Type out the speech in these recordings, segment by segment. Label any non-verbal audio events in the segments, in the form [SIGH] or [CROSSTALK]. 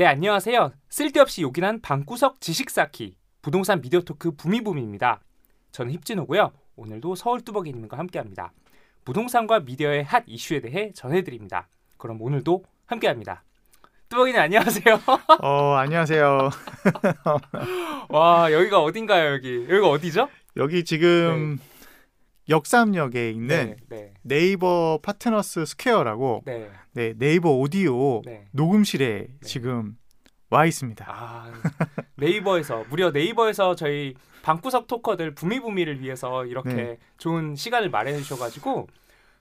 네 안녕하세요. 쓸데없이 요긴한 방구석 지식 쌓기 부동산 미디어 토크 부미부미입니다. 저는 힙진호고요. 오늘도 서울 뚜벅이님과 함께합니다. 부동산과 미디어의 핫 이슈에 대해 전해드립니다. 그럼 오늘도 함께합니다. 뚜벅이님 안녕하세요. [LAUGHS] 어 안녕하세요. [LAUGHS] 와 여기가 어딘가요 여기? 여기가 어디죠? 여기 지금 역삼역에 있는 네, 네이버 파트너스 스퀘어라고 네, 네, 네이버 오디오 네. 녹음실에 지금 와 있습니다. 아 네이버에서 무려 네이버에서 저희 방구석 토커들 부미부미를 위해서 이렇게 네. 좋은 시간을 마련해 주셔가지고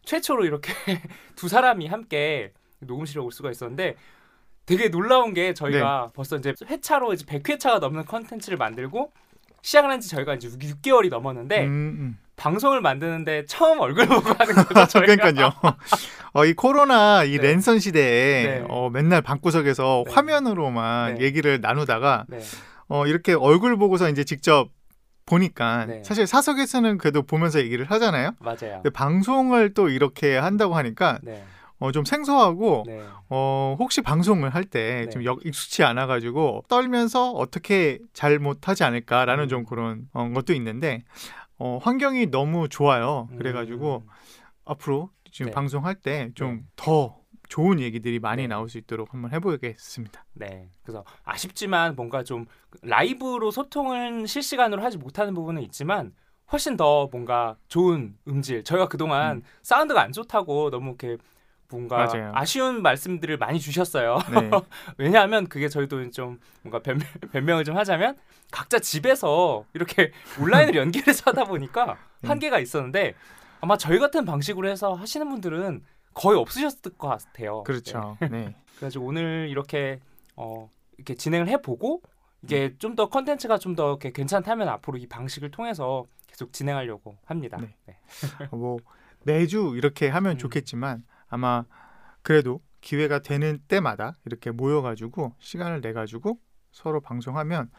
최초로 이렇게 [LAUGHS] 두 사람이 함께 녹음실에 올 수가 있었는데 되게 놀라운 게 저희가 네. 벌써 이제 회차로 이제 100회차가 넘는 컨텐츠를 만들고 시작을 한 지 저희가 이제 6개월이 넘었는데 음, 방송을 만드는데 처음 얼굴 보고 하는 거죠 음. 저희가. 그러니까요. [LAUGHS] 어, 이 코로나 이 네. 랜선 시대에 네. 어, 맨날 방구석에서 네. 화면으로만 네. 얘기를 나누다가 네, 어, 이렇게 얼굴 보고서 이제 직접 보니까 네. 사실 사석에서는 그래도 보면서 얘기를 하잖아요. 맞아요. 근데 방송을 또 이렇게 한다고 하니까 네, 어, 좀 생소하고 네, 어, 혹시 방송을 할때 네. 좀 익숙치 않아 가지고 떨면서 어떻게 잘못하지 않을까라는 음. 좀 그런 어, 것도 있는데 어, 환경이 너무 좋아요. 그래 가지고 음, 앞으로 지금 네. 방송할 때 네. 좀더 좋은 얘기들이 많이 네. 나올 수 있도록 한번 해 보겠습니다. 네. 그래서 아쉽지만 뭔가 좀 라이브로 소통을 실시간으로 하지 못하는 부분은 있지만 훨씬 더 뭔가 좋은 음질. 저희가 그동안 음. 사운드가 안 좋다고 너무 이렇게 뭔가 맞아요. 아쉬운 말씀들을 많이 주셨어요. 네. [LAUGHS] 왜냐하면 그게 저희도 좀 뭔가 변명, 변명을 좀 하자면 각자 집에서 이렇게 온라인으로 [LAUGHS] 연결해서 하다 보니까 네. 한계가 있었는데 아마 저희 같은 방식으로 해서 하시는 분들은 거의 없으셨을 것 같아요. 네. 그렇죠. 네. [LAUGHS] 그래가지고 오늘 이렇게 어 이렇게 진행을 해보고 이게 좀 더 컨텐츠가 좀 더 이렇게 괜찮다면 앞으로 이 방식을 통해서 계속 진행하려고 합니다. 네. 네. 어, 뭐 매주 이렇게 하면 음. 좋겠지만 아마 그래도 기회가 되는 때마다 이렇게 모여가지고 시간을 내 가지고 서로 방송하면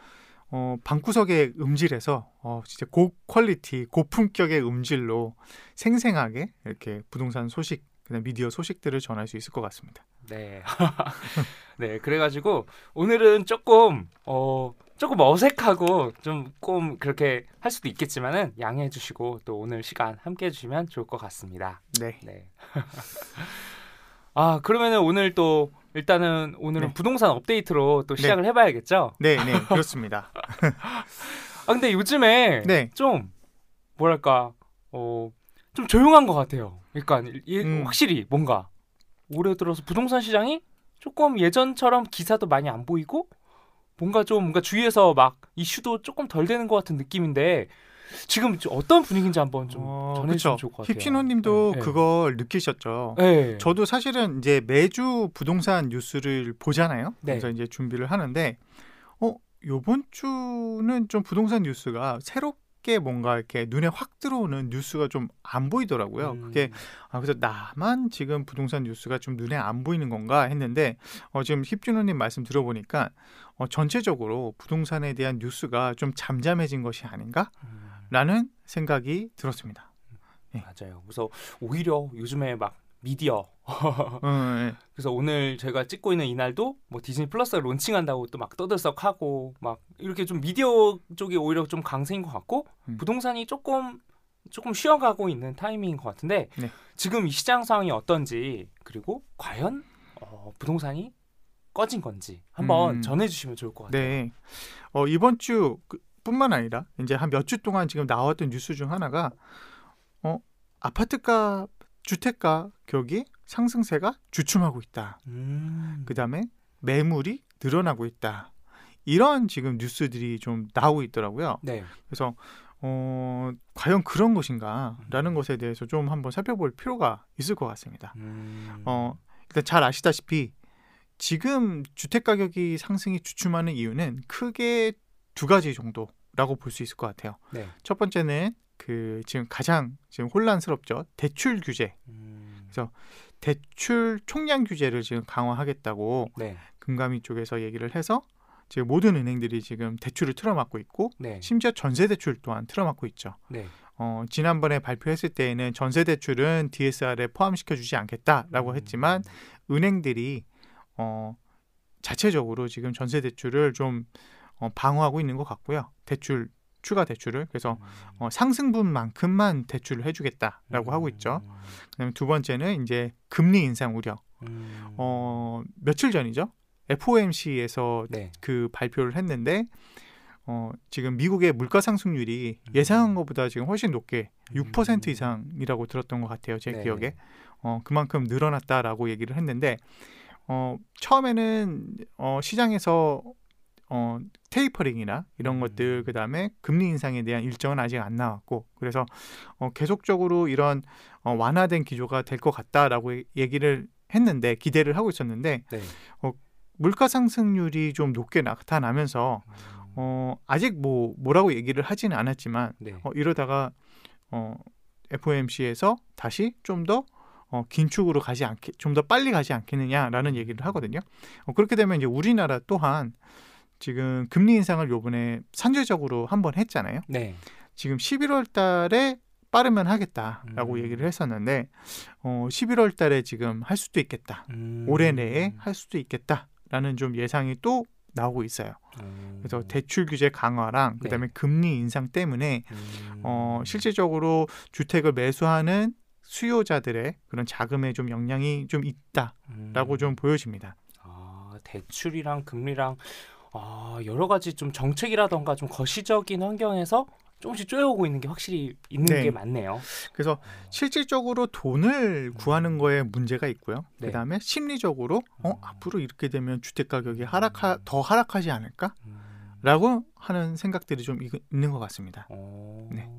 어, 방구석의 음질에서 어, 진짜 고 quality, 고품격의 음질로 생생하게 이렇게 부동산 소식, 그다음 미디어 소식들을 전할 수 있을 것 같습니다. 네. [LAUGHS] 네. 그래가지고 오늘은 조금 어 조금 어색하고 좀좀 그렇게 할 수도 있겠지만은 양해해 주시고 또 오늘 시간 함께 해 주시면 좋을 것 같습니다. 네. 네. [LAUGHS] 아 그러면은 오늘 또 일단은 오늘은 네. 부동산 업데이트로 또 시작을 해봐야겠죠. 네, 네, 그렇습니다. [LAUGHS] 아 근데 요즘에 네. 좀 뭐랄까 어 좀 조용한 것 같아요. 그러니까 이- 음. 확실히 뭔가 올해 들어서 부동산 시장이 조금 예전처럼 기사도 많이 안 보이고 뭔가 좀 뭔가 주위에서 막 이슈도 조금 덜 되는 것 같은 느낌인데 지금 좀 어떤 분위기인지 한번 좀 어, 전해주시면 그쵸. 좋을 것 같아요. 힙신호님도 네, 네. 그걸 느끼셨죠. 네. 저도 사실은 이제 매주 부동산 뉴스를 보잖아요. 네. 그래서 이제 준비를 하는데 어 요번 주는 좀 부동산 뉴스가 새롭게 뭔가 이렇게 눈에 확 들어오는 뉴스가 좀 안 보이더라고요. 음, 그게 아 그래서 나만 지금 부동산 뉴스가 좀 눈에 안 보이는 건가 했는데 어 지금 힙준호님 말씀 들어보니까 어 전체적으로 부동산에 대한 뉴스가 좀 잠잠해진 것이 아닌가라는 음, 생각이 들었습니다. 맞아요. 그래서 오히려 요즘에 막 미디어 어, 네. 그래서 오늘 제가 찍고 있는 이날도 뭐 디즈니 플러스가 론칭한다고 또 막 떠들썩하고 막 이렇게 좀 미디어 쪽이 오히려 좀 강세인 것 같고 음. 부동산이 조금 조금 쉬어가고 있는 타이밍인 것 같은데 네. 지금 이 시장 상황이 어떤지 그리고 과연 어, 부동산이 꺼진 건지 한번 음. 전해주시면 좋을 것 같아요. 네. 어, 이번 주 그- 뿐만 아니라 이제 한 몇 주 동안 지금 나왔던 뉴스 중 하나가 어, 아파트가 주택가 격이 상승세가 주춤하고 있다. 음. 그다음에 매물이 늘어나고 있다. 이런 지금 뉴스들이 좀 나오고 있더라고요. 네. 그래서 어, 과연 그런 것인가라는 것에 대해서 좀 한번 살펴볼 필요가 있을 것 같습니다. 음. 어, 일단 잘 아시다시피 지금 주택 가격이 상승이 주춤하는 이유는 크게 두 가지 정도라고 볼 수 있을 것 같아요. 네. 첫 번째는 그 지금 가장 지금 혼란스럽죠. 대출 규제. 음, 대출 총량 규제를 지금 강화하겠다고 네. 금감위 쪽에서 얘기를 해서 지금 모든 은행들이 지금 대출을 틀어막고 있고 네. 심지어 전세 대출 또한 틀어막고 있죠. 네. 어, 지난번에 발표했을 때에는 전세 대출은 DSR에 포함시켜 주지 않겠다라고 음. 했지만 은행들이 어, 자체적으로 지금 전세 대출을 좀 어, 방어하고 있는 것 같고요. 대출 추가 대출을 그래서 어, 상승분만큼만 대출을 해주겠다라고 하고 있죠. 그다음에 두 번째는 이제 금리 인상 우려. 음, 어, 며칠 전이죠. FOMC에서 네. 그 발표를 했는데 어, 지금 미국의 물가 상승률이 음. 예상한 것보다 지금 훨씬 높게 6% 음. 이상이라고 들었던 것 같아요. 제 네. 기억에 어, 그만큼 늘어났다라고 얘기를 했는데 어, 처음에는 어, 시장에서 어, 테이퍼링이나 이런 음. 것들 그다음에 금리 인상에 대한 일정은 아직 안 나왔고 그래서 어, 계속적으로 이런 어, 완화된 기조가 될 것 같다라고 얘기를 했는데 기대를 하고 있었는데 네. 물가 상승률이 좀 높게 나타나면서 어, 아직 뭐 뭐라고 얘기를 하지는 않았지만 네. 어, 이러다가 어, FOMC에서 다시 좀더 어, 긴축으로 가지 않게 좀 더 빨리 가지 않겠느냐라는 얘기를 하거든요. 어, 그렇게 되면 이제 우리나라 또한 지금 금리 인상을 요번에 선제적으로 한 번 했잖아요. 네. 지금 11월 달에 빠르면 하겠다라고 음. 얘기를 했었는데 어, 11월 달에 지금 할 수도 있겠다. 음. 올해 내에 할 수도 있겠다라는 좀 예상이 또 나오고 있어요. 음. 그래서 대출 규제 강화랑 네. 그다음에 금리 인상 때문에 음. 어, 실질적으로 주택을 매수하는 수요자들의 그런 자금에 좀 영향이 좀 있다라고 음. 좀 보여집니다. 아, 대출이랑 금리랑 아, 여러 가지 좀 정책이라던가 좀 거시적인 환경에서 조금씩 쪼여오고 있는 게 확실히 있는 네. 게 맞네요. 그래서 실질적으로 돈을 구하는 거에 문제가 있고요. 음. 네. 그다음에 심리적으로 어, 음. 앞으로 이렇게 되면 주택 가격이 하락하 더 하락하지 않을까? 음. 라고 하는 생각들이 좀 이- 있는 것 같습니다. 어. 네.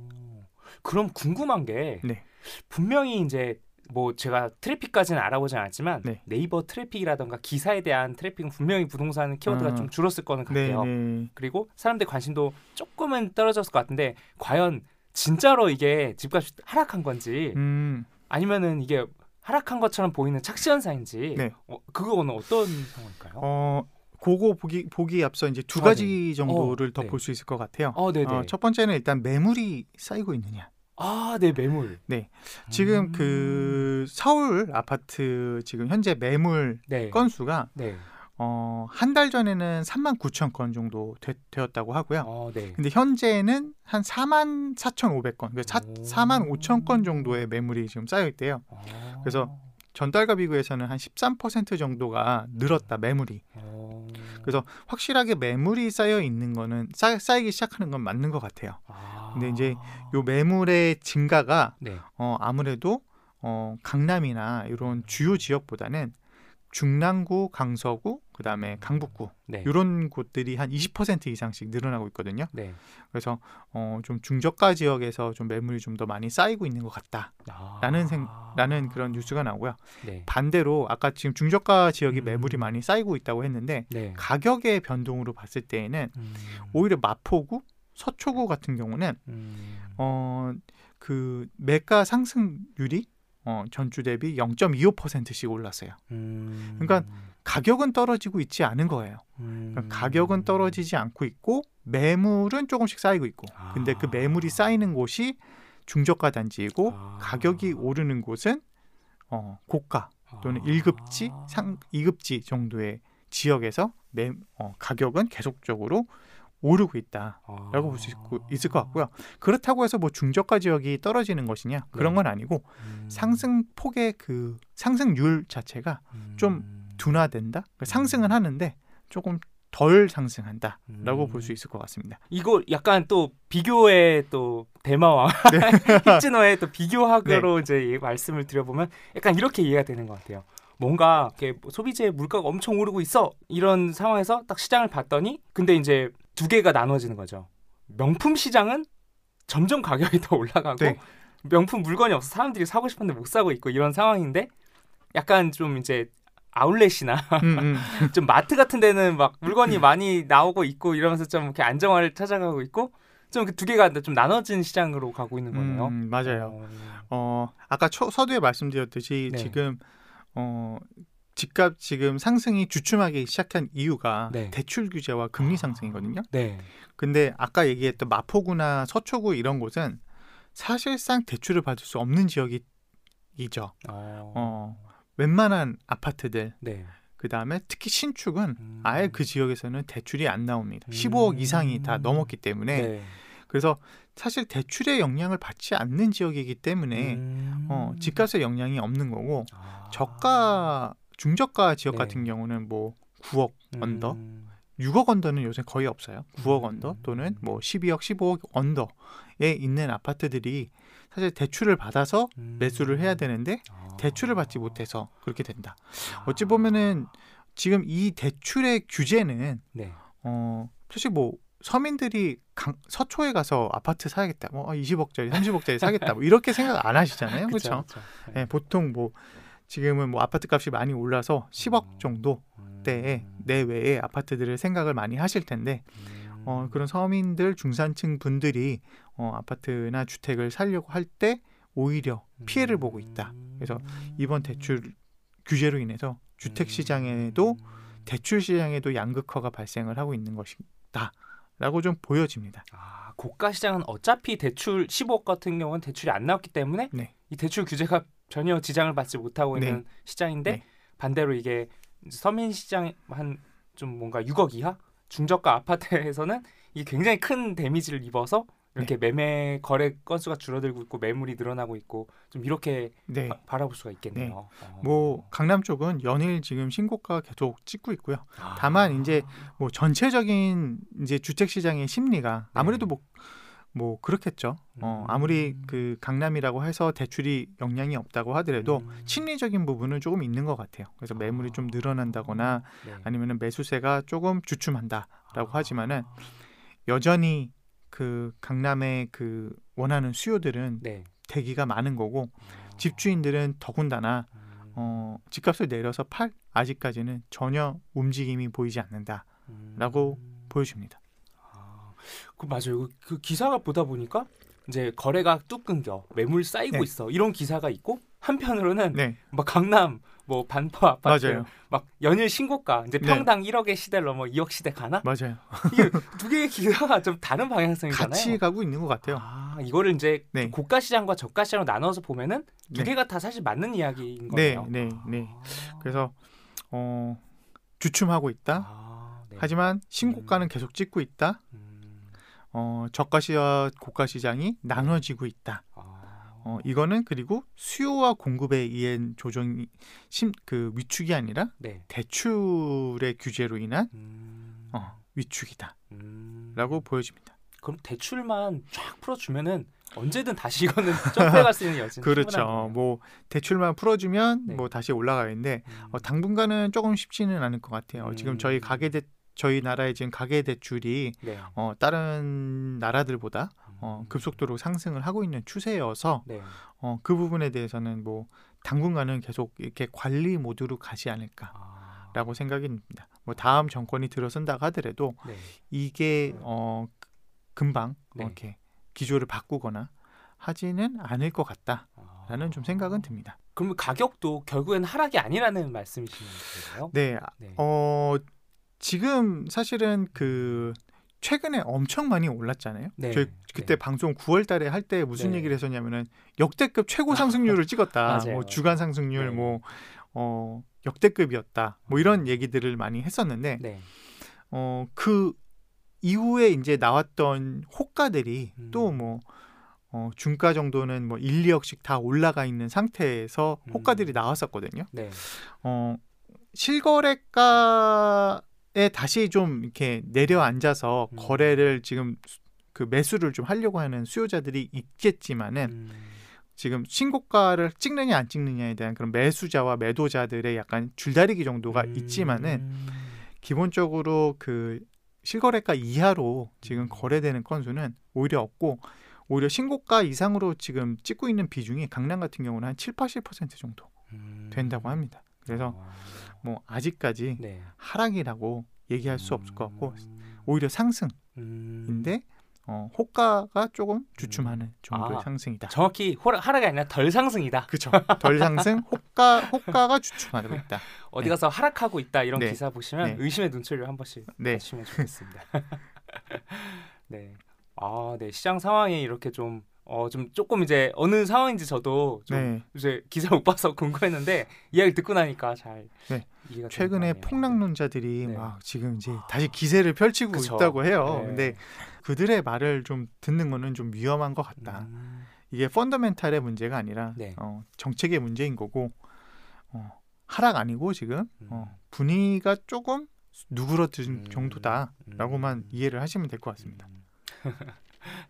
그럼 궁금한 게 네. 분명히 이제 뭐 제가 트래픽까지는 알아보진 않았지만 네. 네이버 트래픽이라던가 기사에 대한 트래픽은 분명히 부동산 키워드가 음. 좀 줄었을 거는 네, 같아요. 네. 그리고 사람들 관심도 조금은 떨어졌을 것 같은데 과연 진짜로 이게 집값이 하락한 건지 음, 아니면은 이게 하락한 것처럼 보이는 착시 현상인지 네. 어, 그거는 어떤 상황일까요? 어, 그거 보기 보기 앞서 이제 두 아, 가지 정도를 어, 더 네. 볼수 있을 것 같아요. 어, 네네. 어, 첫 번째는 일단 매물이 쌓이고 있느냐. 아, 네 매물. 네. 지금 음. 그 서울 아파트 지금 현재 매물 네. 건수가 네. 어, 한 달 전에는 3만 9천 건 정도 되, 었다고 하고요. 어, 네. 근데 현재는 한 4만 4,500건, 그 오. 4만 5천 건 정도의 매물이 지금 쌓여 있대요. 어. 그래서 전달과 비교해서는 한 13% 정도가 늘었다 매물이. 어. 그래서 확실하게 매물이 쌓여 있는 거는 쌓, 쌓이기 시작하는 건 맞는 것 같아요. 아. 근데 이제 요 매물의 증가가 네. 어, 아무래도 어, 강남이나 이런 주요 지역보다는 중랑구, 강서구, 그다음에 강북구 네. 이런 곳들이 한 20% 이상씩 늘어나고 있거든요. 네. 그래서 어, 좀 중저가 지역에서 좀 매물이 좀 더 많이 쌓이고 있는 것 같다라는 아. 생, 라는 그런 뉴스가 나오고요. 네. 반대로 아까 지금 중저가 지역이 음. 매물이 많이 쌓이고 있다고 했는데 네. 가격의 변동으로 봤을 때에는 음. 오히려 마포구, 서초구 같은 경우는 음. 어, 그 매가 상승률이 어, 전주 대비 0.25%씩 올랐어요. 음. 그러니까 가격은 떨어지고 있지 않은 거예요. 음. 그러니까 가격은 떨어지지 않고 있고 매물은 조금씩 쌓이고 있고. 근데 그 아. 매물이 쌓이는 곳이 중저가 단지이고 아. 가격이 오르는 곳은 어, 고가 또는 아. 1급지, 상 2급지 정도의 지역에서 매, 어, 가격은 계속적으로 오르고 있다라고 아. 볼수 있을 것 같고요. 그렇다고 해서 뭐 중저가 지역이 떨어지는 것이냐 그런 네. 건 아니고 음. 상승 폭의 그 상승률 자체가 좀 음. 둔화된다. 그러니까 상승은 하는데 조금 덜 상승한다라고 음. 볼수 있을 것 같습니다. 이거 약간 또 비교의 또 대마왕 [LAUGHS] [LAUGHS] 히츠너의 또 비교학으로 이제 이 말씀을 드려보면 약간 이렇게 이해가 되는 것 같아요. 뭔가 이렇게 뭐 소비재 물가가 엄청 오르고 있어 이런 상황에서 딱 시장을 봤더니 근데 이제 두 개가 나눠지는 거죠. 명품 시장은 점점 가격이 더 올라가고 네. 명품 물건이 없어 사람들이 사고 싶은데 못 사고 있고 이런 상황인데 약간 좀 이제 아울렛이나 음, 음. [LAUGHS] 좀 마트 같은 데는 막 물건이 많이 나오고 있고 이러면서 좀 이렇게 안정화를 찾아가고 있고 좀그두 개가 좀 나눠진 시장으로 가고 있는 거네요. 음, 맞아요. 어, 어, 아까 초, 서두에 말씀드렸듯이 네. 지금 어, 집값 지금 상승이 주춤하기 시작한 이유가 네. 대출 규제와 금리 상승이거든요. 네. 근데 아까 얘기했던 마포구나 서초구 이런 곳은 사실상 대출을 받을 수 없는 지역이죠. 어, 어, 웬만한 아파트들 네. 그 다음에 특히 신축은 음. 아예 그 지역에서는 대출이 안 나옵니다. 음. 15억 이상이 다 넘었기 때문에 네. 그래서 사실 대출의 영향을 받지 않는 지역이기 때문에 음. 어, 집값의 영향이 없는 거고 아. 저가 중저가 지역 네. 같은 경우는 뭐 9억 under, 음. 6억 under는 요새 거의 없어요. 9억 음. under 또는 뭐 12억, 15억 under에 있는 아파트들이 사실 대출을 받아서 음. 매수를 해야 되는데 아. 대출을 받지 못해서 그렇게 된다. 어찌 보면은 지금 이 대출의 규제는 네. 어 사실 뭐 서민들이 강, 서초에 가서 아파트 사야겠다. 뭐 20억짜리, 30억짜리 사겠다. 뭐 이렇게 생각 안 하시잖아요. [LAUGHS] 그렇죠? 네, 보통 뭐 지금은 뭐 아파트 값이 많이 올라서 10억 정도 음. 대의 내외의 아파트들을 생각을 많이 하실 텐데 음. 어, 그런 서민들 중산층 분들이 어, 아파트나 주택을 살려고 할 때 오히려 피해를 보고 있다. 그래서 이번 대출 규제로 인해서 주택 시장에도 대출 시장에도 양극화가 발생을 하고 있는 것이다 라고 좀 보여집니다. 아, 고가 시장은 어차피 대출 15억 같은 경우는 대출이 안 나왔기 때문에 네. 이 대출 규제가 전혀 지장을 받지 못하고 네. 있는 시장인데 네. 반대로 이게 서민 시장 한 좀 뭔가 6억 이하 중저가 아파트에서는 이게 굉장히 큰 데미지를 입어서 이렇게 네. 매매 거래 건수가 줄어들고 있고 매물이 늘어나고 있고 좀 이렇게 네. 바, 바라볼 수가 있겠네요. 어. 뭐 강남 쪽은 연일 지금 신고가 계속 찍고 있고요. 아. 다만 이제 뭐 전체적인 이제 주택 시장의 심리가 아무래도 뭐, 뭐 그렇겠죠. 어, 음. 아무리 그 강남이라고 해서 대출이 영향이 없다고 하더라도 음. 심리적인 부분은 조금 있는 것 같아요. 그래서 매물이 좀 늘어난다거나 네. 아니면은 매수세가 조금 주춤한다라고 아. 하지만은 여전히 그 강남의 그 원하는 수요들은 네. 대기가 많은 거고 집주인들은 더군다나 음. 어, 집값을 내려서 팔 아직까지는 전혀 움직임이 보이지 않는다라고 음. 보여집니다. 아, 그 맞아요. 그, 그 기사가 보다 보니까 이제 거래가 뚝 끊겨 매물 쌓이고 네. 있어 이런 기사가 있고 한편으로는 네, 막 강남 뭐 반포 아파트 맞아요, 막 연일 신고가 이제 네. 평당 1억의 시대를 넘어 2억 시대 가나 맞아요. 이게 두 개의 기사가 좀 다른 방향성이잖아요. 같이 가고 있는 것 같아요. 아 이거를 이제 네. 고가 시장과 저가 시장으로 나눠서 보면은 두 네. 개가 다 사실 맞는 이야기인 네, 거네요. 네, 네. 아. 그래서 어, 주춤하고 있다. 아, 네. 하지만 신고가는 계속 찍고 있다. 음, 어, 저가 시와 고가 시장이 나눠지고 있다. 아. 어, 이거는 그리고 수요와 공급에 의한 조정이 심, 그 위축이 아니라 네. 대출의 규제로 인한 음, 어, 위축이다라고 음. 보여집니다. 그럼 대출만 쫙 풀어주면은 언제든 다시 이거는 [LAUGHS] 점프해갈 수 있는 여지는 그렇죠. 뭐 대출만 풀어주면 네. 뭐 다시 올라가는데 음. 어, 당분간은 조금 쉽지는 않을 것 같아요. 음. 지금 저희 가계 대 저희 나라의 지금 가계 대출이 네. 어, 다른 나라들보다 어, 음. 급속도로 상승을 하고 있는 추세여서 네. 어, 그 부분에 대해서는 뭐 당분간은 계속 이렇게 관리 모드로 가지 않을까라고 아. 생각이 듭니다. 뭐 다음 정권이 들어선다고 하더라도 네. 이게 어, 금방 네. 이렇게 기조를 바꾸거나 하지는 않을 것 같다라는 아. 좀 생각은 듭니다. 그러면 가격도 결국엔 하락이 아니라는 말씀이시는 거예요? 네, 네. 어 지금 사실은 그 최근에 엄청 많이 올랐잖아요. 네, 저희 그때 네. 방송 9월 달에 할 때 무슨 네. 얘기를 했었냐면은 역대급 최고 상승률을 찍었다. [LAUGHS] 뭐 주간 상승률 네. 뭐 어, 역대급이었다. 뭐 이런 얘기들을 많이 했었는데 네. 어그 이후에 이제 나왔던 호가들이 음. 또뭐 어, 중가 정도는 뭐 1, 2억씩 다 올라가 있는 상태에서 음. 호가들이 나왔었거든요. 네. 어, 실거래가에 다시 좀 이렇게 내려앉아서 음. 거래를 지금 수- 그 매수를 좀 하려고 하는 수요자들이 있겠지만은 음. 지금 신고가를 찍느냐 안 찍느냐에 대한 그런 매수자와 매도자들의 약간 줄다리기 정도가 음. 있지만은 기본적으로 그 실거래가 이하로 지금 음. 거래되는 건수는 오히려 없고 오히려 신고가 이상으로 지금 찍고 있는 비중이 강남 같은 경우는 한 7, 80% 정도 음. 된다고 합니다. 그래서 아, 뭐 아직까지 네. 하락이라고 얘기할 수 없을 것 같고 음, 오히려 상승인데 음, 어, 호가가 조금 주춤하는 정도의 아. 상승이다. 정확히 하락이 아니라 덜 상승이다. 그렇죠. 덜 상승, [LAUGHS] 호가 호가가 주춤하고 있다. 어디 네. 가서 하락하고 있다 이런 네. 기사 보시면 네. 의심의 눈초리를 한 번씩 네. 주시면 좋겠습니다. [LAUGHS] 네. 아, 네. 시장 상황이 이렇게 좀 어, 좀 조금 이제 어느 상황인지 저도 좀 네. 이제 기사 못 봐서 [LAUGHS] 궁금했는데 이야기 듣고 나니까 잘 네. 이해가 최근에. 폭락론자들이 네. 막 지금 이제 다시 기세를 펼치고 그쵸. 있다고 해요. 네. 근데 그들의 말을 좀 듣는 거는 좀 위험한 것 같다. 음, 이게 펀더멘탈의 문제가 아니라 네. 어, 정책의 문제인 거고 어, 하락 아니고 지금 음. 어, 분위기가 조금 누그러든 음, 정도다라고만 음. 이해를 하시면 될 것 같습니다. [LAUGHS]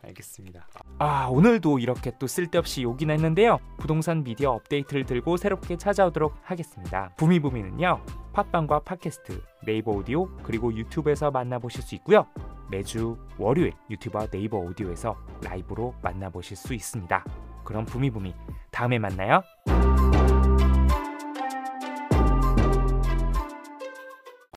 음. 알겠습니다. 아 오늘도 이렇게 또 쓸데없이 욕이나 했는데요. 부동산 미디어 업데이트를 들고 새롭게 찾아오도록 하겠습니다. 부미부미는요 팟빵과 팟캐스트, 네이버 오디오 그리고 유튜브에서 만나보실 수 있고요. 매주 월요일 유튜브와 네이버 오디오에서 라이브로 만나보실 수 있습니다. 그럼 부미부미 다음에 만나요.